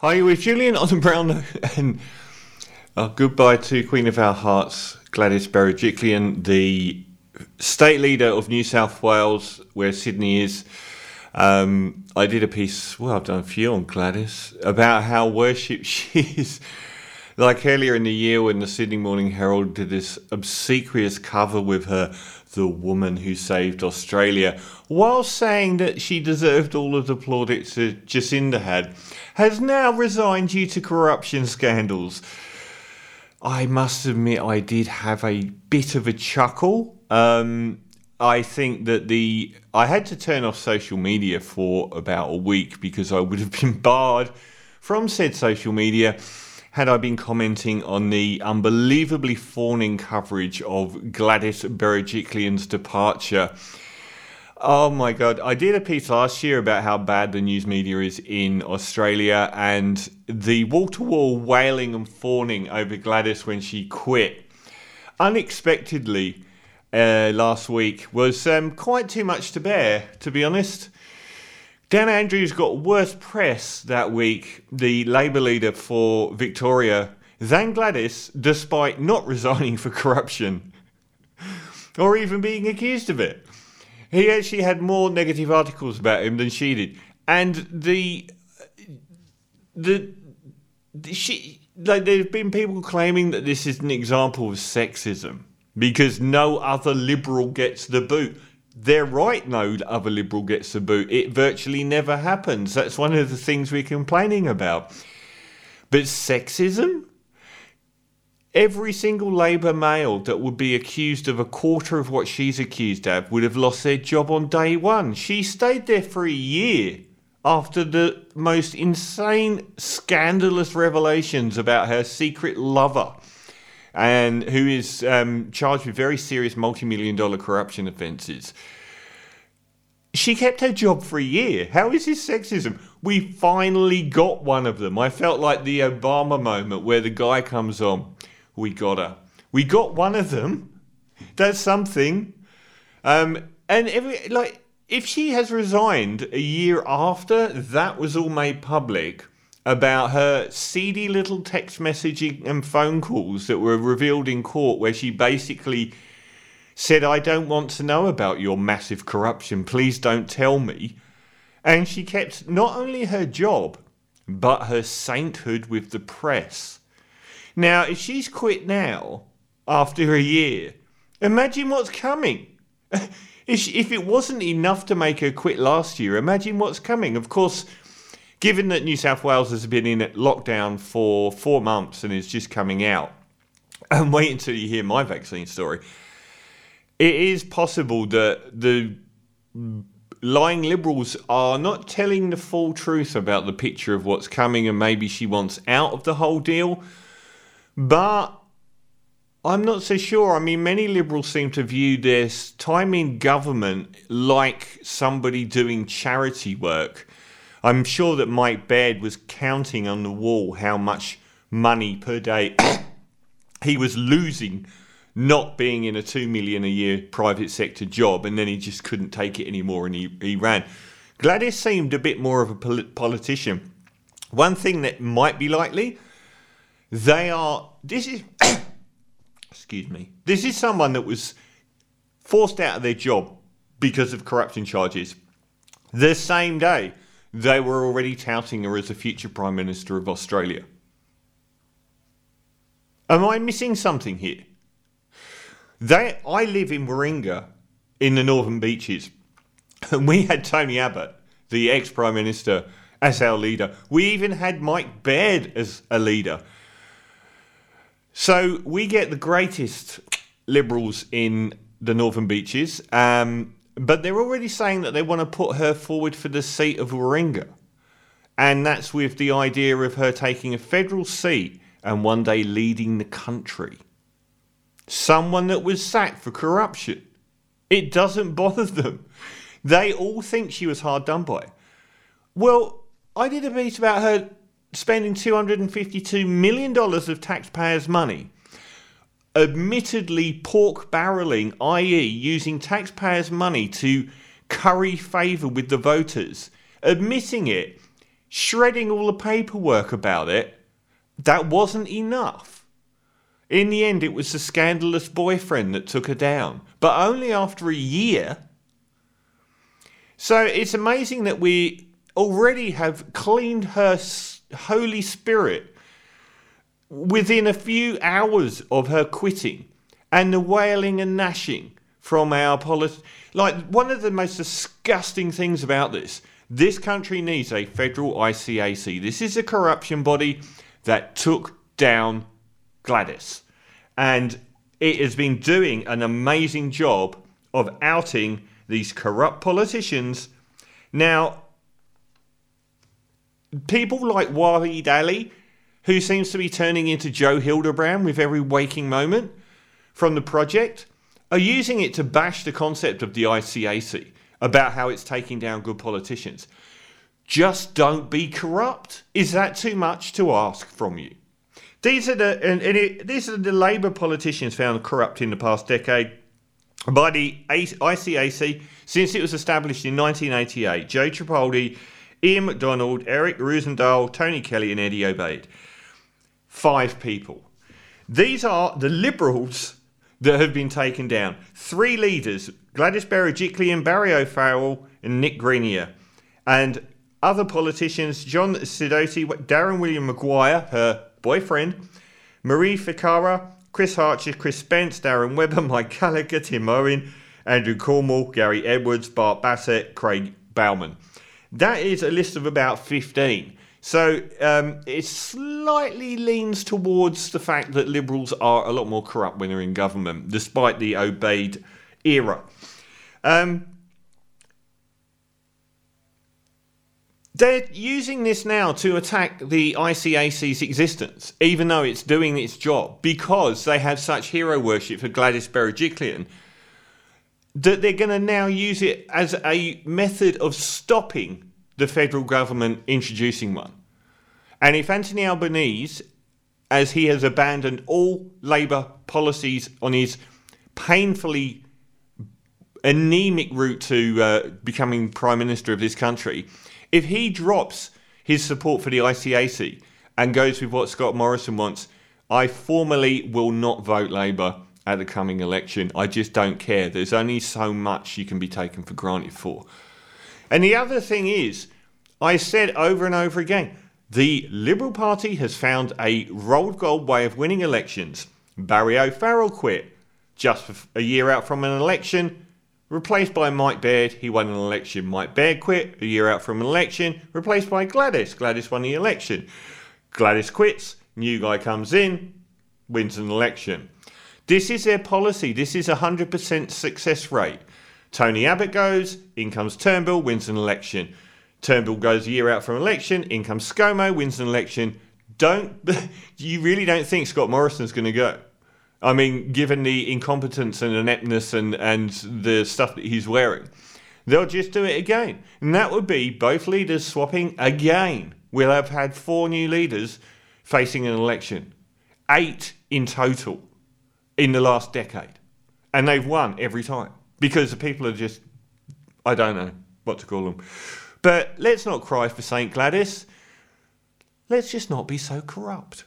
Hi, with Julian Otton Brown and uh, goodbye to Queen of Our Hearts, Gladys Berejiklian, the state leader of New South Wales, where Sydney is. Um, I did a piece, well, I've done a few on Gladys, about how worshipped she is. Like earlier in the year when the Sydney Morning Herald did this obsequious cover with her, the woman who saved Australia, while saying that she deserved all of the plaudits that Jacinda had, has now resigned due to corruption scandals. I must admit, I did have a bit of a chuckle. Um, I think that the I had to turn off social media for about a week because I would have been barred from said social media had I been commenting on the unbelievably fawning coverage of Gladys Berejiklian's departure. Oh my god, I did a piece last year about how bad the news media is in Australia and the wall to wall wailing and fawning over Gladys when she quit. Unexpectedly, uh, last week was um, quite too much to bear, to be honest. Dan Andrews got worse press that week, the Labour leader for Victoria, than Gladys, despite not resigning for corruption or even being accused of it. He actually had more negative articles about him than she did. And the. the, the she, like, there's been people claiming that this is an example of sexism because no other liberal gets the boot. They're right, no other liberal gets the boot. It virtually never happens. That's one of the things we're complaining about. But sexism? Every single Labour male that would be accused of a quarter of what she's accused of would have lost their job on day one. She stayed there for a year after the most insane, scandalous revelations about her secret lover and who is um, charged with very serious multi-million dollar corruption offences. She kept her job for a year. How is this sexism? We finally got one of them. I felt like the Obama moment where the guy comes on. We got her. We got one of them. That's something. Um, and every like, if she has resigned a year after that was all made public, about her seedy little text messaging and phone calls that were revealed in court, where she basically said, I don't want to know about your massive corruption. Please don't tell me. And she kept not only her job, but her sainthood with the press. Now, if she's quit now, after a year, imagine what's coming. if it wasn't enough to make her quit last year, imagine what's coming. Of course, given that New South Wales has been in lockdown for four months and is just coming out, and wait until you hear my vaccine story, it is possible that the lying liberals are not telling the full truth about the picture of what's coming, and maybe she wants out of the whole deal. But I'm not so sure. I mean, many liberals seem to view this time in government like somebody doing charity work I'm sure that Mike Baird was counting on the wall how much money per day he was losing not being in a 2 million a year private sector job and then he just couldn't take it anymore and he, he ran. Gladys seemed a bit more of a polit- politician. One thing that might be likely, they are, this is, excuse me, this is someone that was forced out of their job because of corruption charges the same day they were already touting her as the future Prime Minister of Australia. Am I missing something here? They, I live in Warringah in the Northern Beaches, and we had Tony Abbott, the ex Prime Minister, as our leader. We even had Mike Baird as a leader. So we get the greatest liberals in the Northern Beaches. Um, but they're already saying that they want to put her forward for the seat of Warringah. And that's with the idea of her taking a federal seat and one day leading the country. Someone that was sacked for corruption. It doesn't bother them. They all think she was hard done by. Well, I did a piece about her spending $252 million of taxpayers' money admittedly pork barreling, i.e., using taxpayers' money to curry favour with the voters, admitting it, shredding all the paperwork about it, that wasn't enough. In the end, it was the scandalous boyfriend that took her down, but only after a year. So it's amazing that we already have cleaned her Holy Spirit within a few hours of her quitting and the wailing and gnashing from our policy. Like, one of the most disgusting things about this this country needs a federal ICAC. This is a corruption body that took down Gladys. And it has been doing an amazing job of outing these corrupt politicians. Now, people like Wahid Ali, who seems to be turning into Joe Hildebrand with every waking moment from the project, are using it to bash the concept of the ICAC about how it's taking down good politicians. Just don't be corrupt. Is that too much to ask from you? These are the and, and it, these are the Labour politicians found corrupt in the past decade by the ICAC since it was established in 1988. Joe Tripodi, Ian McDonald, Eric Roozendaal, Tony Kelly, and Eddie Obeid. Five people. These are the Liberals that have been taken down. Three leaders Gladys Berejiklian, Barry O'Farrell, and Nick Greiner. And other politicians John Sidoti, Darren William Maguire, her boyfriend, Marie Ficarra, Chris Hartcher, Chris Spence, Darren Webber, Mike Gallacher, Tim Owen, Andrew Cornwell, Gary Edwards, Bart Bassett, Craig Baumann. That is a list of about 15. So um, it slightly leans towards the fact that Liberals are a lot more corrupt when they're in government, despite the Obeid era. Um, they're using this now to attack the ICAC's existence, even though it's doing its job, because they have such hero worship for Gladys Berejiklian that they're going to now use it as a method of stopping the federal government introducing one. And if Anthony Albanese, as he has abandoned all Labour policies on his painfully anemic route to uh, becoming Prime Minister of this country, if he drops his support for the ICAC and goes with what Scott Morrison wants, I formally will not vote Labour at the coming election. I just don't care. There's only so much you can be taken for granted for. And the other thing is, I said over and over again, the Liberal Party has found a rolled gold way of winning elections. Barry O'Farrell quit just a year out from an election Replaced by Mike Baird, he won an election. Mike Baird quit a year out from an election. Replaced by Gladys. Gladys won the election. Gladys quits, new guy comes in, wins an election. This is their policy. This is a 100% success rate. Tony Abbott goes, in comes Turnbull, wins an election. Turnbull goes a year out from election, in comes ScoMo, wins an election. Don't you really don't think Scott Morrison's going to go? I mean, given the incompetence and ineptness and, and the stuff that he's wearing, they'll just do it again. And that would be both leaders swapping again. We'll have had four new leaders facing an election, eight in total in the last decade. And they've won every time because the people are just, I don't know what to call them. But let's not cry for St. Gladys. Let's just not be so corrupt.